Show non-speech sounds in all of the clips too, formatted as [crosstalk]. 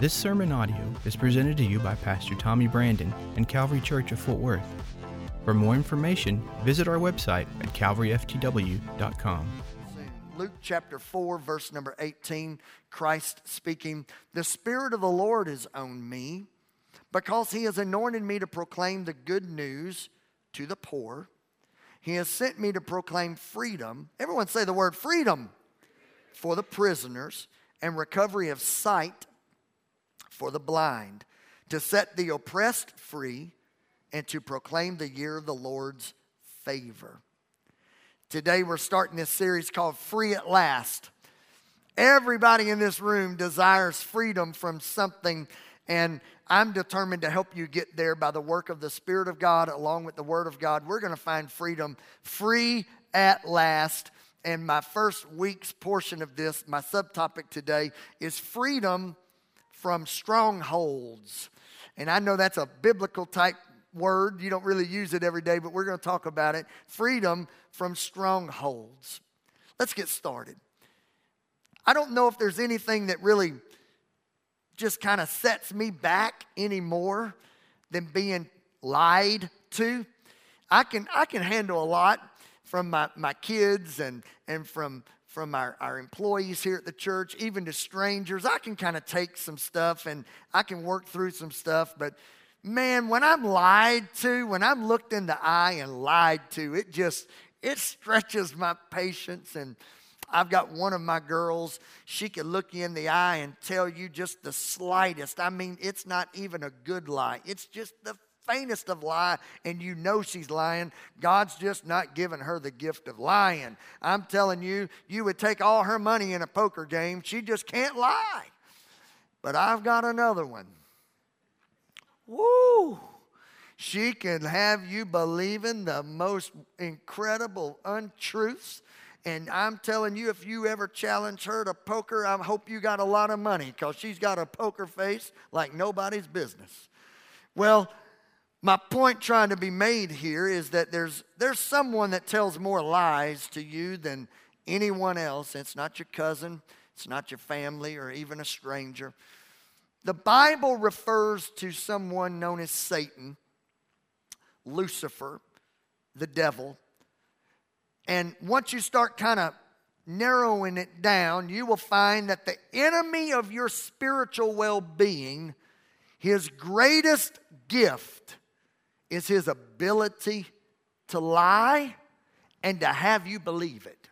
This sermon audio is presented to you by Pastor Tommy Brandon and Calvary Church of Fort Worth. For more information, visit our website at calvaryftw.com. Luke chapter 4, verse number 18, Christ speaking, The Spirit of the Lord is on me, because he has anointed me to proclaim the good news to the poor. He has sent me to proclaim freedom. Everyone say the word freedom for the prisoners and recovery of sight for the blind, to set the oppressed free, and to proclaim the year of the Lord's favor. Today we're starting this series called Free at Last. Everybody in this room desires freedom from something, and I'm determined to help you get there by the work of the Spirit of God along with the Word of God. We're going to find freedom free at last. And my first week's portion of this, my subtopic today, is freedom from strongholds. And I know that's a biblical type word. You don't really use it every day, but we're going to talk about it. Freedom from strongholds. Let's get started. I don't know if there's anything that really just kind of sets me back anymore than being lied to. I can, I can handle a lot from my, my kids and, and from from our, our employees here at the church, even to strangers. I can kind of take some stuff and I can work through some stuff, but man, when I'm lied to, when I'm looked in the eye and lied to, it just it stretches my patience and I've got one of my girls, she can look you in the eye and tell you just the slightest. I mean, it's not even a good lie. It's just the faintest of lie and you know she's lying, God's just not giving her the gift of lying. I'm telling you, you would take all her money in a poker game. She just can't lie. But I've got another one. Woo! She can have you believing the most incredible untruths. And I'm telling you, if you ever challenge her to poker, I hope you got a lot of money because she's got a poker face like nobody's business. Well, my point trying to be made here is that there's, there's someone that tells more lies to you than anyone else. It's not your cousin, it's not your family, or even a stranger. The Bible refers to someone known as Satan, Lucifer, the devil. And once you start kind of narrowing it down, you will find that the enemy of your spiritual well being, his greatest gift, is his ability to lie and to have you believe it.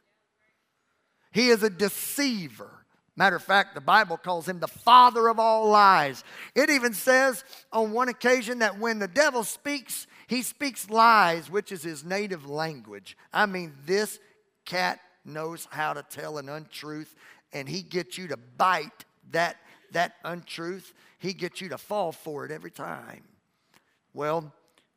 He is a deceiver. Matter of fact, the Bible calls him the father of all lies. It even says on one occasion that when the devil speaks, he speaks lies, which is his native language. I mean, this cat knows how to tell an untruth, and he gets you to bite that, that untruth. He gets you to fall for it every time. Well,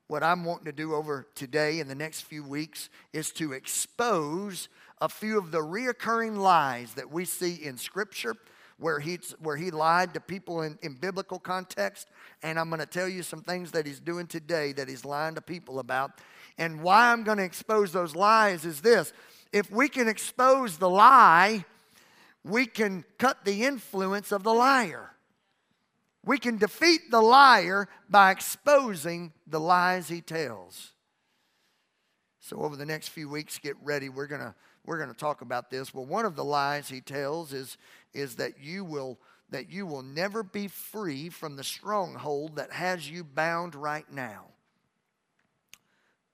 what I'm wanting to do over today in the next few weeks is to expose a few of the reoccurring lies that we see in Scripture where he, where he lied to people in, in biblical context. And I'm going to tell you some things that he's doing today that he's lying to people about. And why I'm going to expose those lies is this if we can expose the lie, we can cut the influence of the liar. We can defeat the liar by exposing the lies he tells. So over the next few weeks get ready we're going to we're going to talk about this. Well, one of the lies he tells is is that you will that you will never be free from the stronghold that has you bound right now.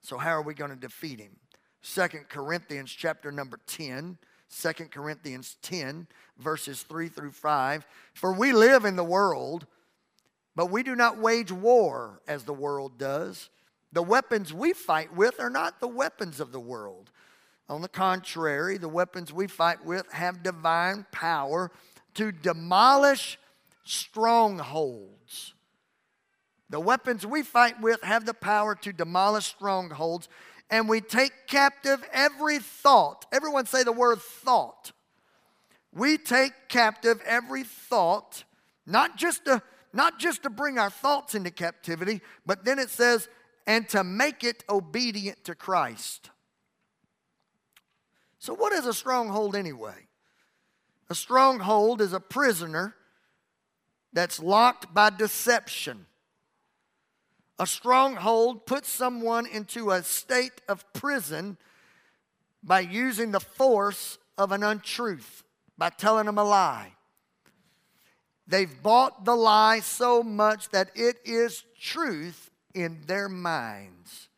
So how are we going to defeat him? Second Corinthians chapter number 10 2 Corinthians 10, verses 3 through 5. For we live in the world, but we do not wage war as the world does. The weapons we fight with are not the weapons of the world. On the contrary, the weapons we fight with have divine power to demolish strongholds. The weapons we fight with have the power to demolish strongholds, and we take captive every thought. Everyone say the word thought. We take captive every thought, not just to not just to bring our thoughts into captivity, but then it says, and to make it obedient to Christ. So, what is a stronghold anyway? A stronghold is a prisoner that's locked by deception. A stronghold puts someone into a state of prison by using the force of an untruth, by telling them a lie. They've bought the lie so much that it is truth in their minds.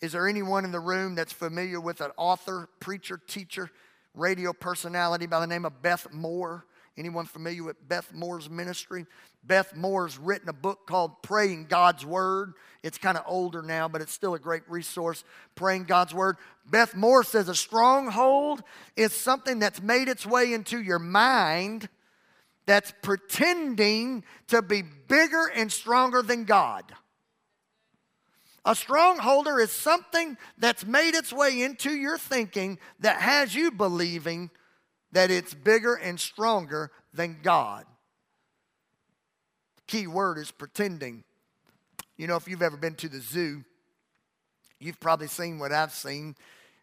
Is there anyone in the room that's familiar with an author, preacher, teacher, radio personality by the name of Beth Moore? Anyone familiar with Beth Moore's ministry? Beth Moore's written a book called Praying God's Word. It's kind of older now, but it's still a great resource. Praying God's Word. Beth Moore says a stronghold is something that's made its way into your mind that's pretending to be bigger and stronger than God. A strongholder is something that's made its way into your thinking that has you believing that it's bigger and stronger than God. The key word is pretending. You know, if you've ever been to the zoo, you've probably seen what I've seen.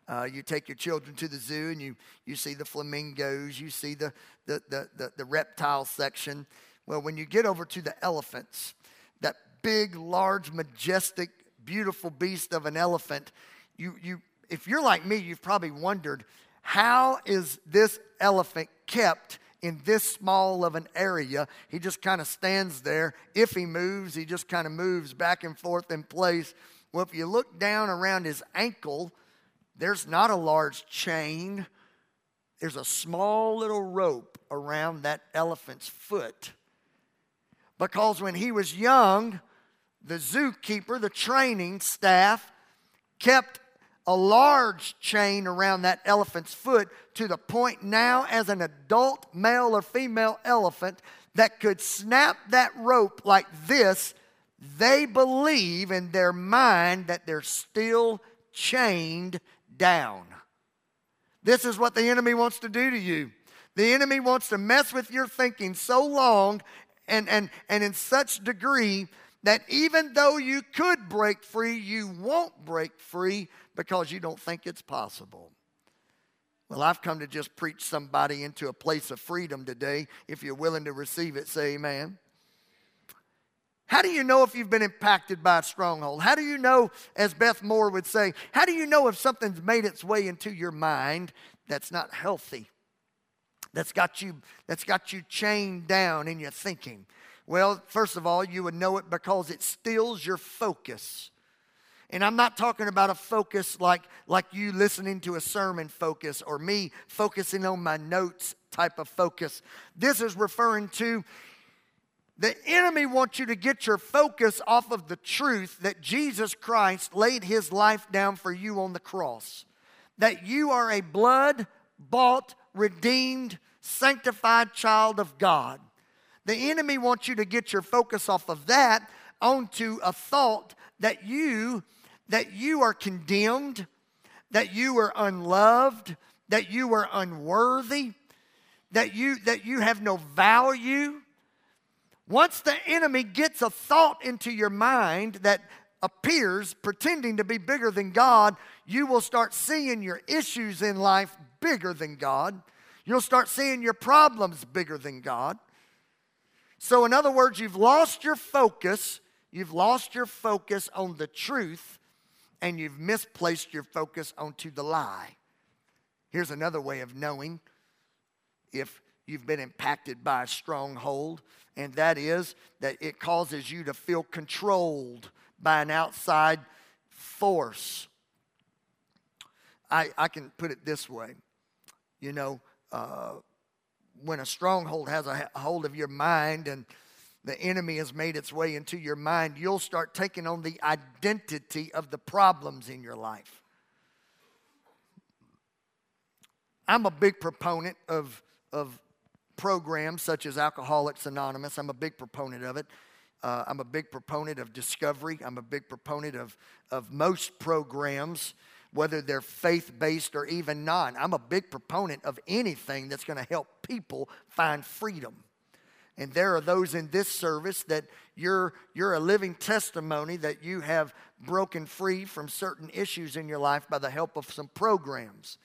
Uh, you take your children to the zoo and you, you see the flamingos, you see the, the, the, the, the reptile section. Well, when you get over to the elephants, that big, large, majestic beautiful beast of an elephant, you, you, if you're like me, you've probably wondered how is this elephant kept in this small of an area? He just kind of stands there. If he moves, he just kind of moves back and forth in place. Well, if you look down around his ankle, there's not a large chain. There's a small little rope around that elephant's foot. Because when he was young, the zookeeper, the training staff, kept a large chain around that elephant's foot to the point now, as an adult male or female elephant that could snap that rope like this, they believe in their mind that they're still chained down. This is what the enemy wants to do to you. The enemy wants to mess with your thinking so long and, and, and in such degree that even though you could break free, you won't break free because you don't think it's possible. Well, I've come to just preach somebody into a place of freedom today. If you're willing to receive it, say amen. How do you know if you've been impacted by a stronghold? How do you know, as Beth Moore would say, how do you know if something's made its way into your mind that's not healthy? That's got you, that's got you chained down in your thinking. Well, first of all, you would know it because it steals your focus. And I'm not talking about a focus like, like you listening to a sermon focus or me focusing on my notes type of focus. This is referring to the enemy wants you to get your focus off of the truth that Jesus Christ laid his life down for you on the cross. That you are a blood bought, redeemed, sanctified child of God. The enemy wants you to get your focus off of that onto a thought that you that you are condemned, that you are unloved, that you are unworthy, that you that you have no value. Once the enemy gets a thought into your mind that appears pretending to be bigger than God, you will start seeing your issues in life bigger than God. You'll start seeing your problems bigger than God. So, in other words, you've lost your focus. You've lost your focus on the truth, and you've misplaced your focus onto the lie. Here's another way of knowing if you've been impacted by a stronghold, and that is that it causes you to feel controlled by an outside force. I, I can put it this way you know, uh, when a stronghold has a hold of your mind and the enemy has made its way into your mind, you'll start taking on the identity of the problems in your life. I'm a big proponent of, of programs such as Alcoholics Anonymous. I'm a big proponent of it. Uh, I'm a big proponent of discovery. I'm a big proponent of, of most programs whether they're faith based or even not. I'm a big proponent of anything that's going to help people find freedom. And there are those in this service that you're, you're a living testimony that you have broken free from certain issues in your life by the help of some programs.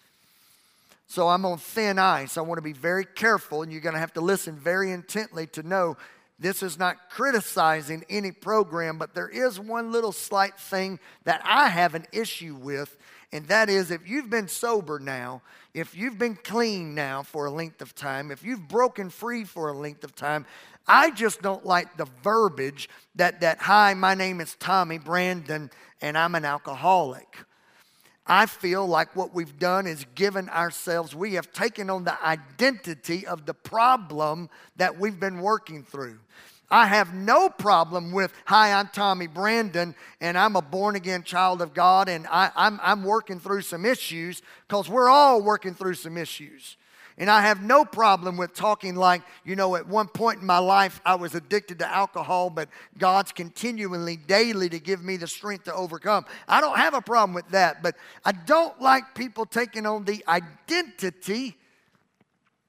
So I'm on thin ice. I want to be very careful, and you're going to have to listen very intently to know This is not criticizing any program, but there is one little slight thing that I have an issue with, and that is if you've been sober now, if you've been clean now for a length of time, if you've broken free for a length of time, I just don't like the verbiage that, that hi, my name is Tommy Brandon, and I'm an alcoholic. I feel like what we've done is given ourselves, we have taken on the identity of the problem that we've been working through. I have no problem with, hi, I'm Tommy Brandon, and I'm a born again child of God, and I, am I'm, I'm working through some issues because we're all working through some issues. And I have no problem with talking like, you know, at one point in my life, I was addicted to alcohol, but God's continually, daily to give me the strength to overcome. I don't have a problem with that, but I don't like people taking on the identity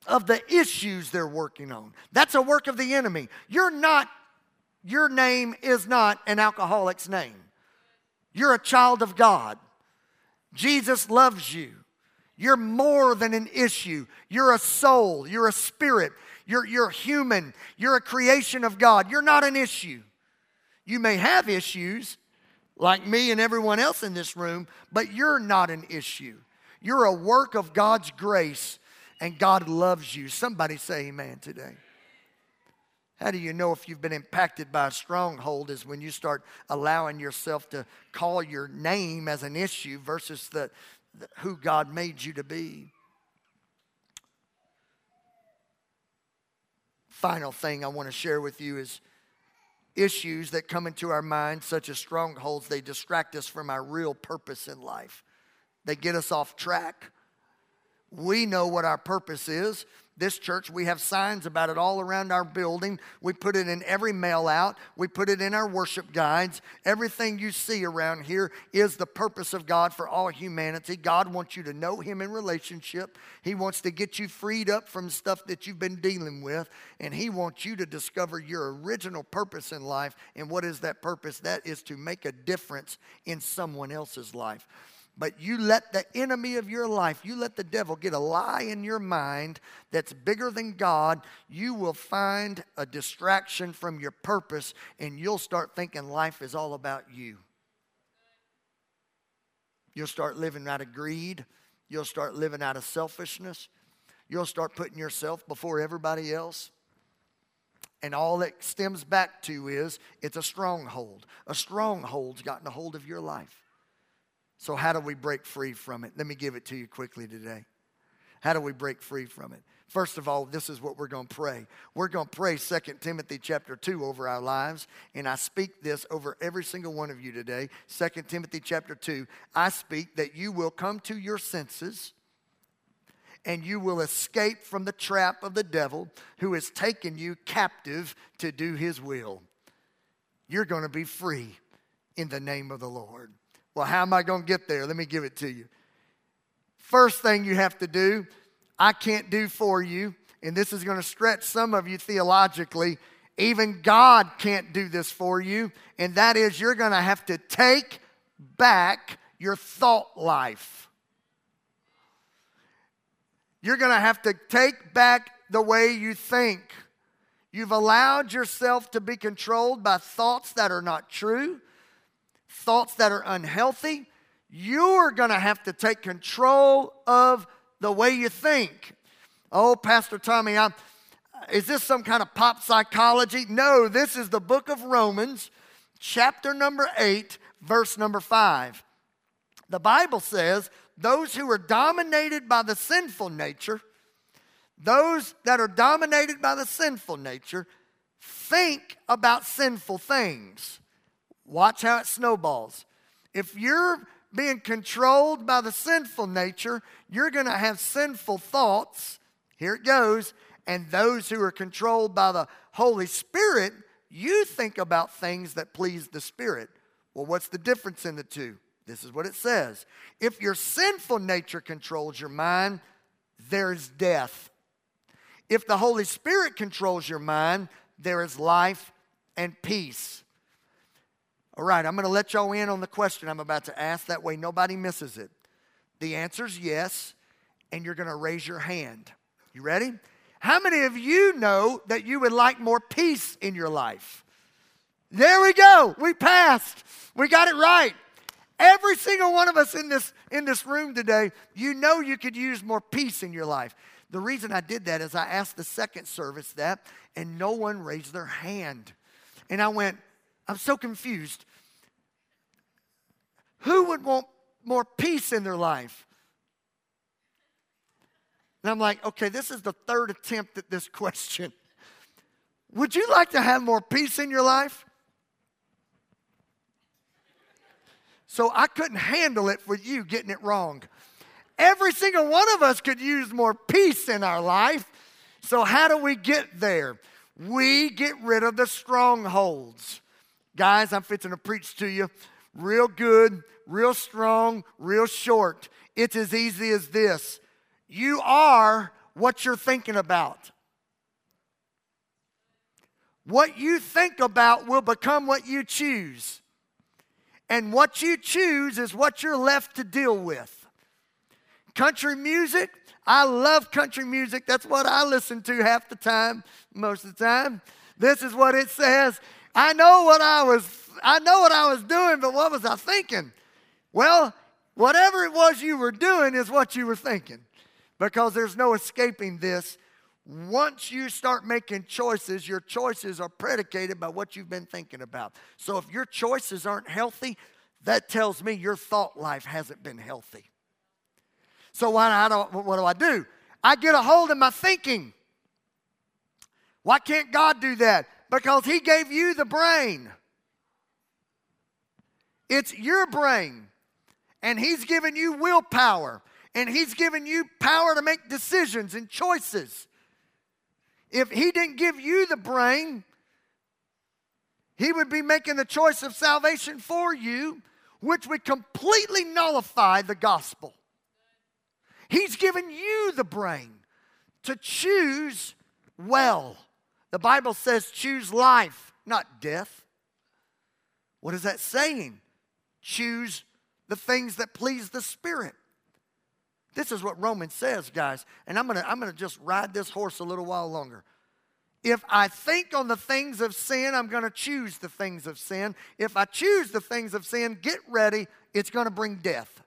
of the issues they're working on. That's a work of the enemy. You're not, your name is not an alcoholic's name. You're a child of God. Jesus loves you. You're more than an issue. You're a soul. You're a spirit. You're, you're human. You're a creation of God. You're not an issue. You may have issues like me and everyone else in this room, but you're not an issue. You're a work of God's grace, and God loves you. Somebody say amen today. How do you know if you've been impacted by a stronghold is when you start allowing yourself to call your name as an issue versus the, who God made you to be. Final thing I want to share with you is issues that come into our minds, such as strongholds, they distract us from our real purpose in life. They get us off track. We know what our purpose is. This church, we have signs about it all around our building. We put it in every mail out, we put it in our worship guides. Everything you see around here is the purpose of God for all humanity. God wants you to know Him in relationship, He wants to get you freed up from stuff that you've been dealing with, and He wants you to discover your original purpose in life. And what is that purpose? That is to make a difference in someone else's life. But you let the enemy of your life, you let the devil get a lie in your mind that's bigger than God, you will find a distraction from your purpose and you'll start thinking life is all about you. You'll start living out of greed. You'll start living out of selfishness. You'll start putting yourself before everybody else. And all it stems back to is it's a stronghold. A stronghold's gotten a hold of your life. So, how do we break free from it? Let me give it to you quickly today. How do we break free from it? First of all, this is what we're going to pray. We're going to pray 2 Timothy chapter 2 over our lives, and I speak this over every single one of you today. 2 Timothy chapter 2, I speak that you will come to your senses and you will escape from the trap of the devil who has taken you captive to do his will. You're going to be free in the name of the Lord. Well, how am I going to get there? Let me give it to you. First thing you have to do, I can't do for you, and this is going to stretch some of you theologically. Even God can't do this for you, and that is you're going to have to take back your thought life. You're going to have to take back the way you think. You've allowed yourself to be controlled by thoughts that are not true thoughts that are unhealthy, you're going to have to take control of the way you think. Oh, Pastor Tommy, I'm, is this some kind of pop psychology? No, this is the book of Romans, chapter number 8, verse number 5. The Bible says, those who are dominated by the sinful nature, those that are dominated by the sinful nature, think about sinful things. Watch how it snowballs. If you're being controlled by the sinful nature, you're going to have sinful thoughts. Here it goes. And those who are controlled by the Holy Spirit, you think about things that please the Spirit. Well, what's the difference in the two? This is what it says. If your sinful nature controls your mind, there's death. If the Holy Spirit controls your mind, there is life and peace. All right, I'm going to let y'all in on the question I'm about to ask. That way, nobody misses it. The answer is yes, and you're going to raise your hand. You ready? How many of you know that you would like more peace in your life? There we go. We passed. We got it right. Every single one of us in this, in this room today, you know you could use more peace in your life. The reason I did that is I asked the second service that, and no one raised their hand. And I went, I'm so confused. Who would want more peace in their life? And I'm like, okay, this is the third attempt at this [laughs] question. Would you like to have more peace in your life? So I couldn't handle it with you getting it wrong. Every single one of us could use more peace in our life. So, how do we get there? We get rid of the strongholds. Guys, I'm fixing to preach to you real good, real strong, real short. It's as easy as this you are what you're thinking about. What you think about will become what you choose. And what you choose is what you're left to deal with. Country music, I love country music. That's what I listen to half the time, most of the time. This is what it says. I know what I was I know what I was doing, but what was I thinking? Well, whatever it was you were doing is what you were thinking. Because there's no escaping this. Once you start making choices, your choices are predicated by what you've been thinking about. So if your choices aren't healthy, that tells me your thought life hasn't been healthy. So why, what do I do? I get a hold of my thinking. Why can't God do that? Because He gave you the brain. It's your brain. And He's given you willpower. And He's given you power to make decisions and choices. If he didn't give you the brain, he would be making the choice of salvation for you, which would completely nullify the gospel. He's given you the brain to choose well. The Bible says choose life, not death. What is that saying? Choose the things that please the Spirit. This is what Romans says, guys. And I'm to I'm to just ride this horse a little while longer. If I think on the things of sin, I'm to choose the things of sin. If I choose the things of sin, get ready, it's to bring death.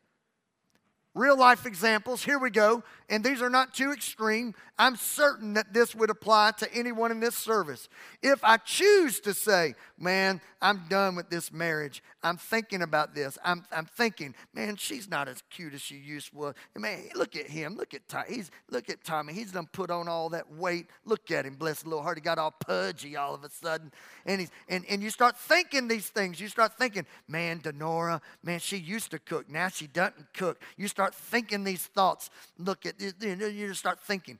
Real life examples, here we go. And these are not too extreme. I'm certain that this would apply to anyone in this service. If I choose to say, man, I'm done with this marriage, I'm thinking about this, I'm, I'm thinking, man, she's not as cute as she used to. Was. Man, look at him. Look at Tommy. He's, look at Tommy. He's done put on all that weight. Look at him, bless the little heart. He got all pudgy all of a sudden. And, he's, and, and you start thinking these things. You start thinking, man, Denora, man, she used to cook. Now she doesn't cook. You start thinking these thoughts. Look at, you, know, you just start thinking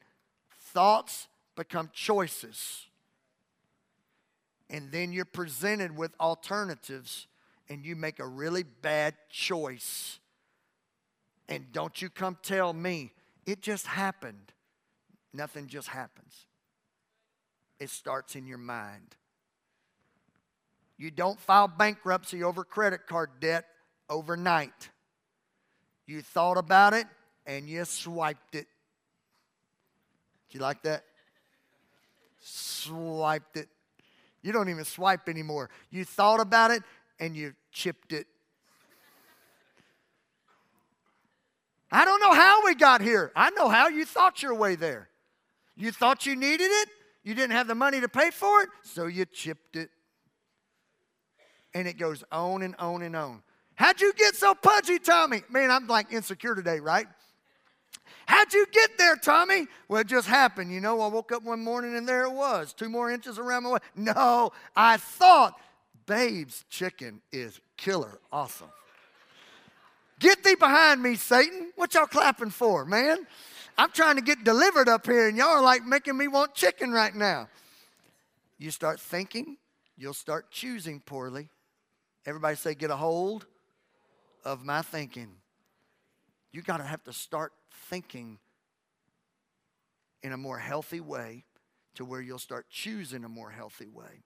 thoughts become choices. And then you're presented with alternatives and you make a really bad choice. And don't you come tell me, it just happened. Nothing just happens, it starts in your mind. You don't file bankruptcy over credit card debt overnight. You thought about it and you swiped it. Do you like that? Swiped it. You don't even swipe anymore. You thought about it and you chipped it. I don't know how we got here. I know how you thought your way there. You thought you needed it, you didn't have the money to pay for it, so you chipped it. And it goes on and on and on. How'd you get so pudgy, Tommy? Man, I'm like insecure today, right? How'd you get there, Tommy? Well, it just happened. You know, I woke up one morning and there it was, two more inches around my waist. No, I thought, Babe's chicken is killer awesome. Get thee behind me, Satan. What y'all clapping for, man? I'm trying to get delivered up here, and y'all are like making me want chicken right now. You start thinking, you'll start choosing poorly. Everybody say, get a hold of my thinking. You got to have to start thinking in a more healthy way to where you'll start choosing a more healthy way.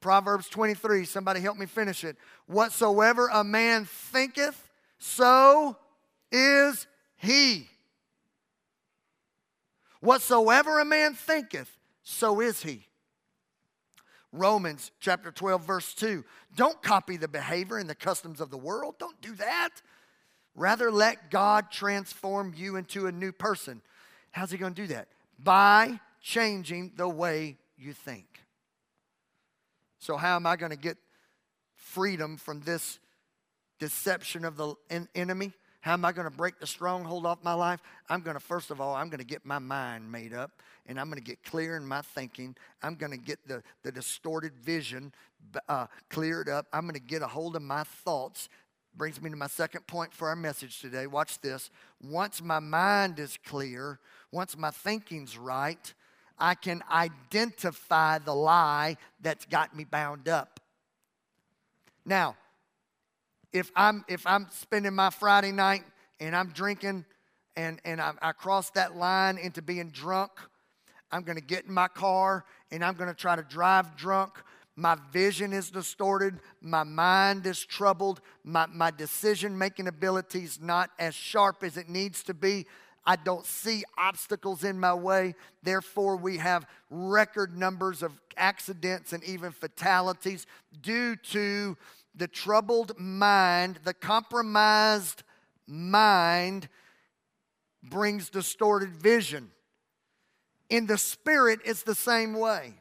Proverbs 23, somebody help me finish it. Whatsoever a man thinketh, so is he. Whatsoever a man thinketh, so is he. Romans chapter 12, verse 2. Don't copy the behavior and the customs of the world. Don't do that. Rather, let God transform you into a new person. How's He going to do that? By changing the way you think. So, how am I going to get freedom from this deception of the enemy? How am I going to break the stronghold off my life? I'm going to, first of all, I'm going to get my mind made up and I'm going to get clear in my thinking. I'm going to get the, the distorted vision uh, cleared up. I'm going to get a hold of my thoughts. Brings me to my second point for our message today. Watch this. Once my mind is clear, once my thinking's right, I can identify the lie that's got me bound up. Now, if I'm if I'm spending my Friday night and I'm drinking and and I, I cross that line into being drunk, I'm going to get in my car and I'm going to try to drive drunk. My vision is distorted. My mind is troubled. My, my decision making ability is not as sharp as it needs to be. I don't see obstacles in my way. Therefore, we have record numbers of accidents and even fatalities due to the troubled mind, the compromised mind brings distorted vision. In the spirit, it's the same way.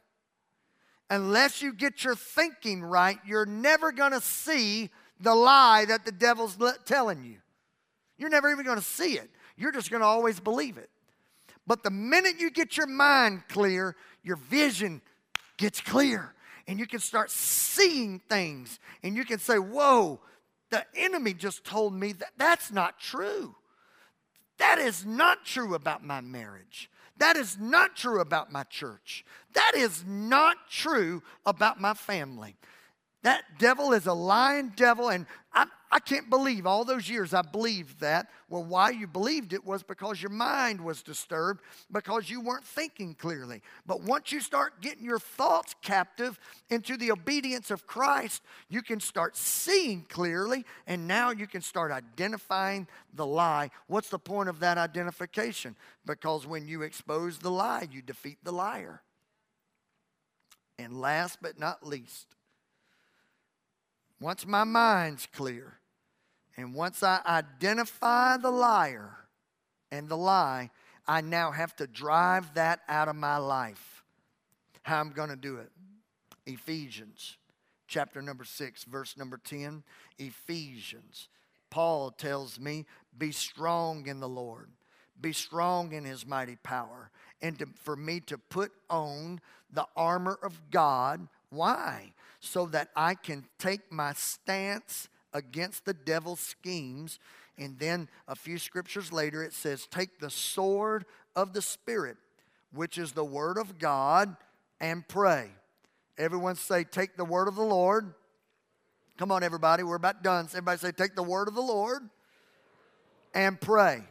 Unless you get your thinking right, you're never going to see the lie that the devil's telling you. You're never even going to see it. You're just going to always believe it. But the minute you get your mind clear, your vision gets clear and you can start seeing things and you can say, Whoa, the enemy just told me that that's not true. That is not true about my marriage. That is not true about my church. That is not true about my family. That devil is a lying devil, and I, I can't believe all those years I believed that. Well, why you believed it was because your mind was disturbed, because you weren't thinking clearly. But once you start getting your thoughts captive into the obedience of Christ, you can start seeing clearly, and now you can start identifying the lie. What's the point of that identification? Because when you expose the lie, you defeat the liar. And last but not least, once my mind's clear, and once I identify the liar and the lie, I now have to drive that out of my life. How I'm going to do it. Ephesians chapter number 6, verse number 10. Ephesians. Paul tells me, Be strong in the Lord, be strong in his mighty power. And to, for me to put on the armor of God. Why? so that I can take my stance against the devil's schemes. And then a few scriptures later, it says, Take the sword of the Spirit, which is the word of God, and pray. Everyone say, Take the word of the Lord. Come on, everybody, we're about done. everybody say, Take the word of the Lord and pray.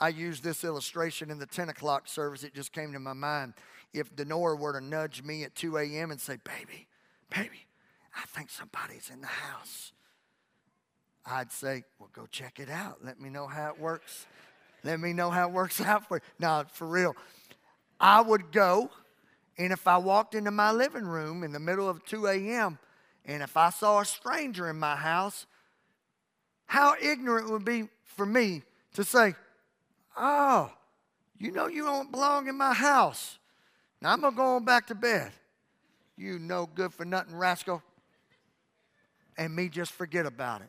I used this illustration in the 10 o'clock service. It just came to my mind if Denora were to nudge me at 2 a.m. and say, Baby, baby, I think somebody's in the house, I'd say, Well, go check it out. Let me know how it works. Let me know how it works [laughs] out for you. No, for real. I would go, and if I walked into my living room in the middle of 2 a.m., and if I saw a stranger in my house, how ignorant would be for me to say, Oh, you know you don't belong in my house. Now I'm going to go on back to bed. You no good for nothing rascal. And me just forget about it.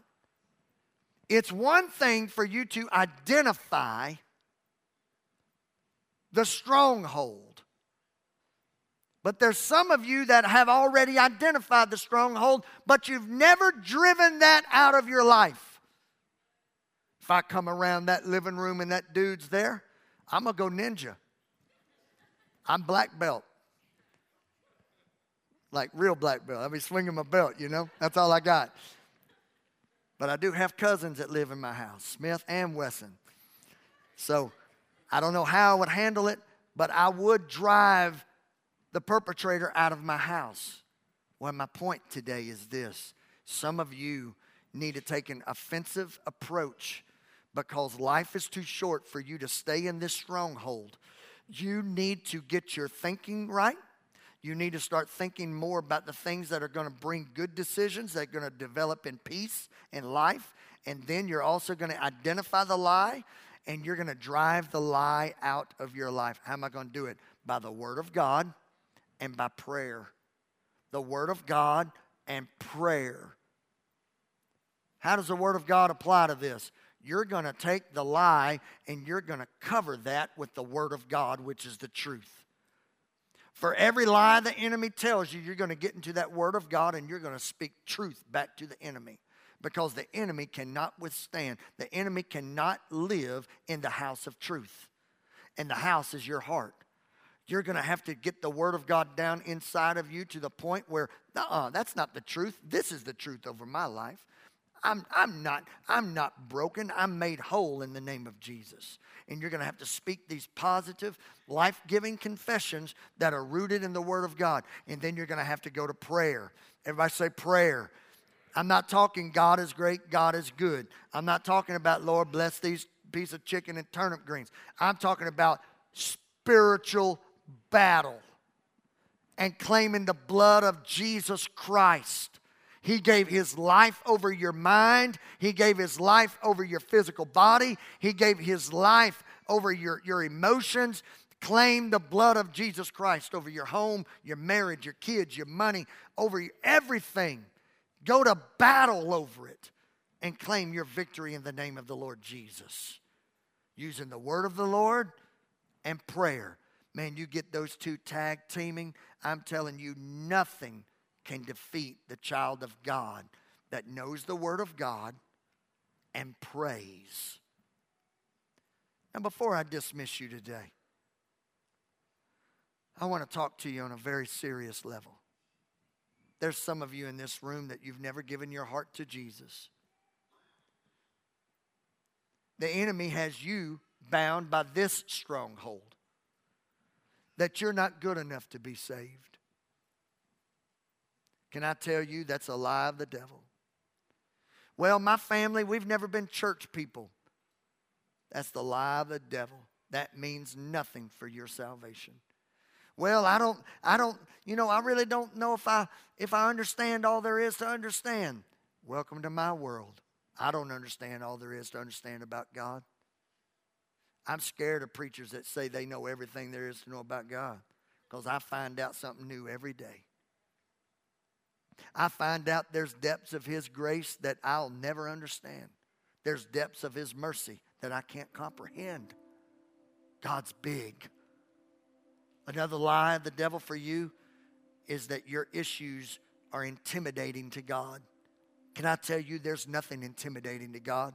It's one thing for you to identify the stronghold. But there's some of you that have already identified the stronghold, but you've never driven that out of your life. If I come around that living room and that dude's there, I'm going to go ninja. I'm black belt. Like real black belt. I'll be swinging my belt, you know? That's all I got. But I do have cousins that live in my house, Smith and Wesson. So I don't know how I would handle it, but I would drive the perpetrator out of my house. Well, my point today is this some of you need to take an offensive approach because life is too short for you to stay in this stronghold. You need to get your thinking right. You need to start thinking more about the things that are going to bring good decisions, that are going to develop in peace and life. And then you're also going to identify the lie and you're going to drive the lie out of your life. How am I going to do it? By the Word of God and by prayer. The Word of God and prayer. How does the Word of God apply to this? You're going to take the lie and you're going to cover that with the Word of God, which is the truth. For every lie the enemy tells you, you're going to get into that Word of God and you're going to speak truth back to the enemy because the enemy cannot withstand. The enemy cannot live in the house of truth. And the house is your heart. You're going to have to get the word of God down inside of you to the point where, uh that's not the truth. This is the truth over my life. I'm, I'm, not, I'm not broken. I'm made whole in the name of Jesus. And you're going to have to speak these positive, life giving confessions that are rooted in the Word of God. And then you're going to have to go to prayer. Everybody say prayer. I'm not talking God is great, God is good. I'm not talking about, Lord, bless these piece of chicken and turnip greens. I'm talking about spiritual battle and claiming the blood of Jesus Christ. He gave his life over your mind. He gave his life over your physical body. He gave his life over your, your emotions. Claim the blood of Jesus Christ over your home, your marriage, your kids, your money, over everything. Go to battle over it and claim your victory in the name of the Lord Jesus. Using the word of the Lord and prayer. Man, you get those two tag teaming, I'm telling you, nothing can defeat the child of God that knows the word of God and prays. Now, before I dismiss you today, I want to talk to you on a very serious level. There's some of you in this room that you've never given your heart to Jesus. The enemy has you bound by this stronghold that you're not good enough to be saved. Can I tell you that's a lie of the devil? Well, my family, we've never been church people. That's the lie of the devil. That means nothing for your salvation. Well, I don't, I don't, you know, I really don't know if I if I understand all there is to understand. Welcome to my world. I don't understand all there is to understand about God. I'm scared of preachers that say they know everything there is to know about God because I find out something new every day. I find out there's depths of His grace that I'll never understand. There's depths of His mercy that I can't comprehend. God's big. Another lie of the devil for you is that your issues are intimidating to God. Can I tell you, there's nothing intimidating to God?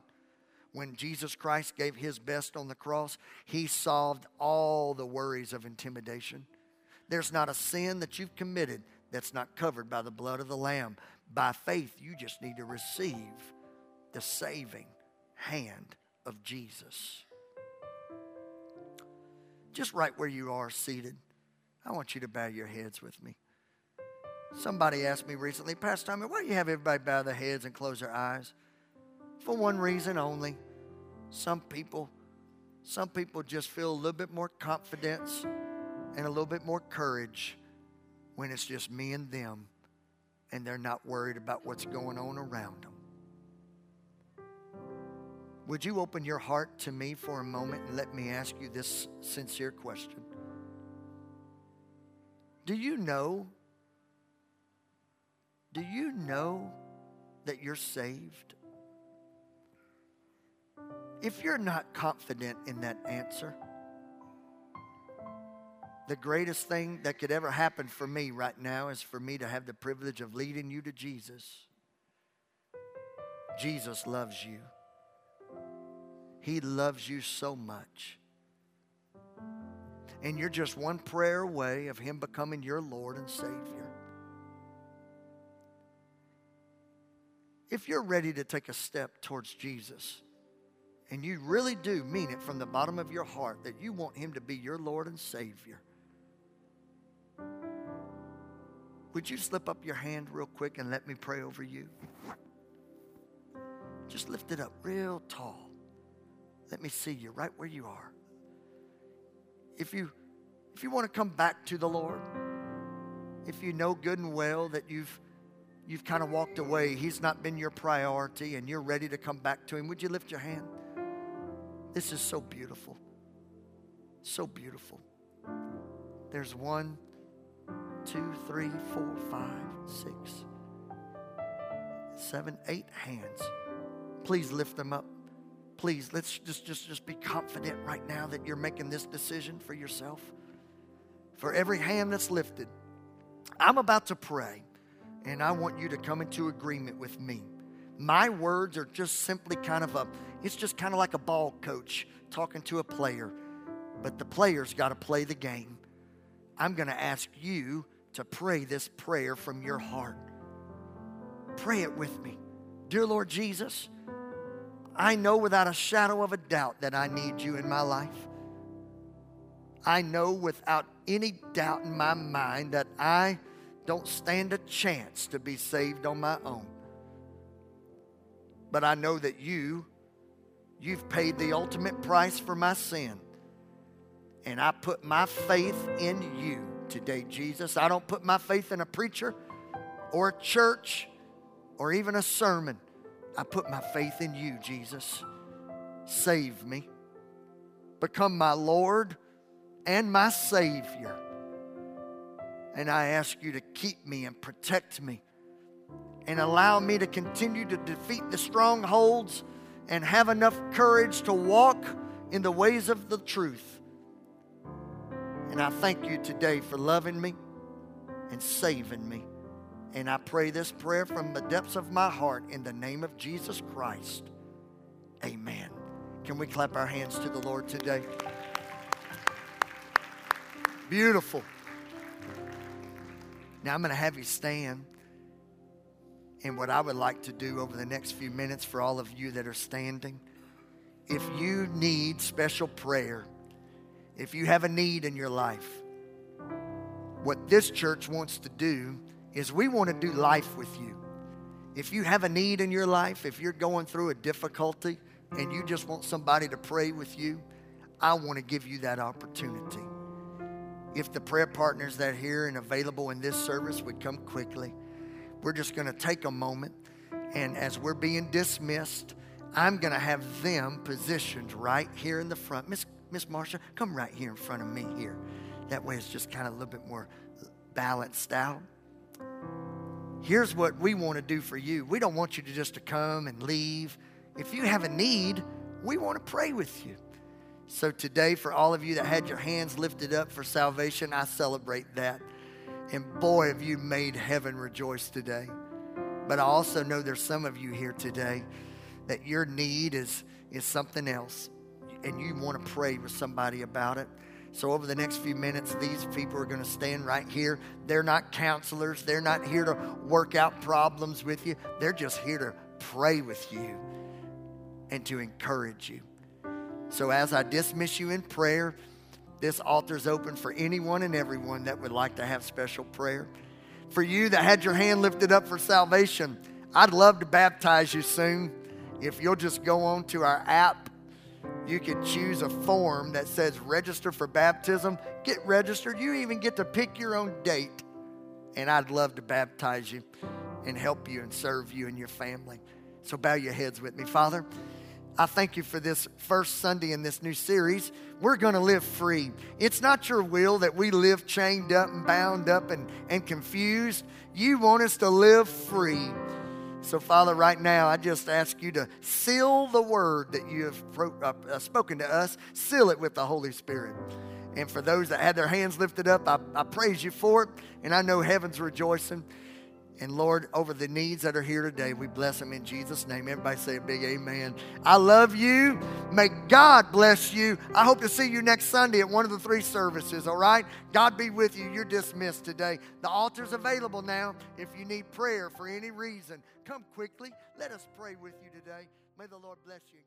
When Jesus Christ gave his best on the cross, he solved all the worries of intimidation. There's not a sin that you've committed that's not covered by the blood of the Lamb. By faith, you just need to receive the saving hand of Jesus just right where you are seated, I want you to bow your heads with me. Somebody asked me recently, Pastor Tommy, why do you have everybody bow their heads and close their eyes? For one reason only. Some people, some people just feel a little bit more confidence and a little bit more courage when it's just me and them and they're not worried about what's going on around them. Would you open your heart to me for a moment and let me ask you this sincere question? Do you know? Do you know that you're saved? If you're not confident in that answer, the greatest thing that could ever happen for me right now is for me to have the privilege of leading you to Jesus. Jesus loves you. He loves you so much. And you're just one prayer away of Him becoming your Lord and Savior. If you're ready to take a step towards Jesus, and you really do mean it from the bottom of your heart that you want Him to be your Lord and Savior, would you slip up your hand real quick and let me pray over you? Just lift it up real tall. Let me see you right where you are. If you if you want to come back to the Lord, if you know good and well that you've you've kind of walked away, he's not been your priority and you're ready to come back to him, would you lift your hand? This is so beautiful. So beautiful. There's one, two, three, four, five, six, seven, eight hands. Please lift them up. Please, let's just, just, just be confident right now that you're making this decision for yourself. For every hand that's lifted, I'm about to pray, and I want you to come into agreement with me. My words are just simply kind of a, it's just kind of like a ball coach talking to a player, but the player's got to play the game. I'm going to ask you to pray this prayer from your heart. Pray it with me. Dear Lord Jesus, I know without a shadow of a doubt that I need you in my life. I know without any doubt in my mind that I don't stand a chance to be saved on my own. But I know that you, you've paid the ultimate price for my sin. And I put my faith in you today, Jesus. I don't put my faith in a preacher or a church or even a sermon. I put my faith in you, Jesus. Save me. Become my Lord and my Savior. And I ask you to keep me and protect me and allow me to continue to defeat the strongholds and have enough courage to walk in the ways of the truth. And I thank you today for loving me and saving me. And I pray this prayer from the depths of my heart in the name of Jesus Christ. Amen. Can we clap our hands to the Lord today? Beautiful. Now I'm going to have you stand. And what I would like to do over the next few minutes for all of you that are standing, if you need special prayer, if you have a need in your life, what this church wants to do is we want to do life with you. If you have a need in your life, if you're going through a difficulty and you just want somebody to pray with you, I want to give you that opportunity. If the prayer partners that are here and available in this service would come quickly, we're just going to take a moment. And as we're being dismissed, I'm going to have them positioned right here in the front. Miss, Miss Marsha, come right here in front of me here. That way it's just kind of a little bit more balanced out. Here's what we want to do for you. We don't want you to just to come and leave. If you have a need, we want to pray with you. So today, for all of you that had your hands lifted up for salvation, I celebrate that. And boy, have you made heaven rejoice today. But I also know there's some of you here today that your need is, is something else. And you want to pray with somebody about it. So, over the next few minutes, these people are going to stand right here. They're not counselors, they're not here to work out problems with you. They're just here to pray with you and to encourage you. So, as I dismiss you in prayer, this altar is open for anyone and everyone that would like to have special prayer. For you that had your hand lifted up for salvation, I'd love to baptize you soon. If you'll just go on to our app you can choose a form that says register for baptism. Get registered. You even get to pick your own date. And I'd love to baptize you and help you and serve you and your family. So bow your heads with me. Father, I thank you for this first Sunday in this new series. We're going to live free. It's not your will that we live chained up and bound up and, and confused. You want us to live free. So, Father, right now, I just ask you to seal the word that you have pro- uh, spoken to us, seal it with the Holy Spirit. And for those that had their hands lifted up, I, I praise you for it. And I know heaven's rejoicing. And Lord, over the needs that are here today, we bless them in Jesus' name. Everybody say a big amen. I love you. May God bless you. I hope to see you next Sunday at one of the three services, all right? God be with you. You're dismissed today. The altar's available now if you need prayer for any reason. Come quickly. Let us pray with you today. May the Lord bless you.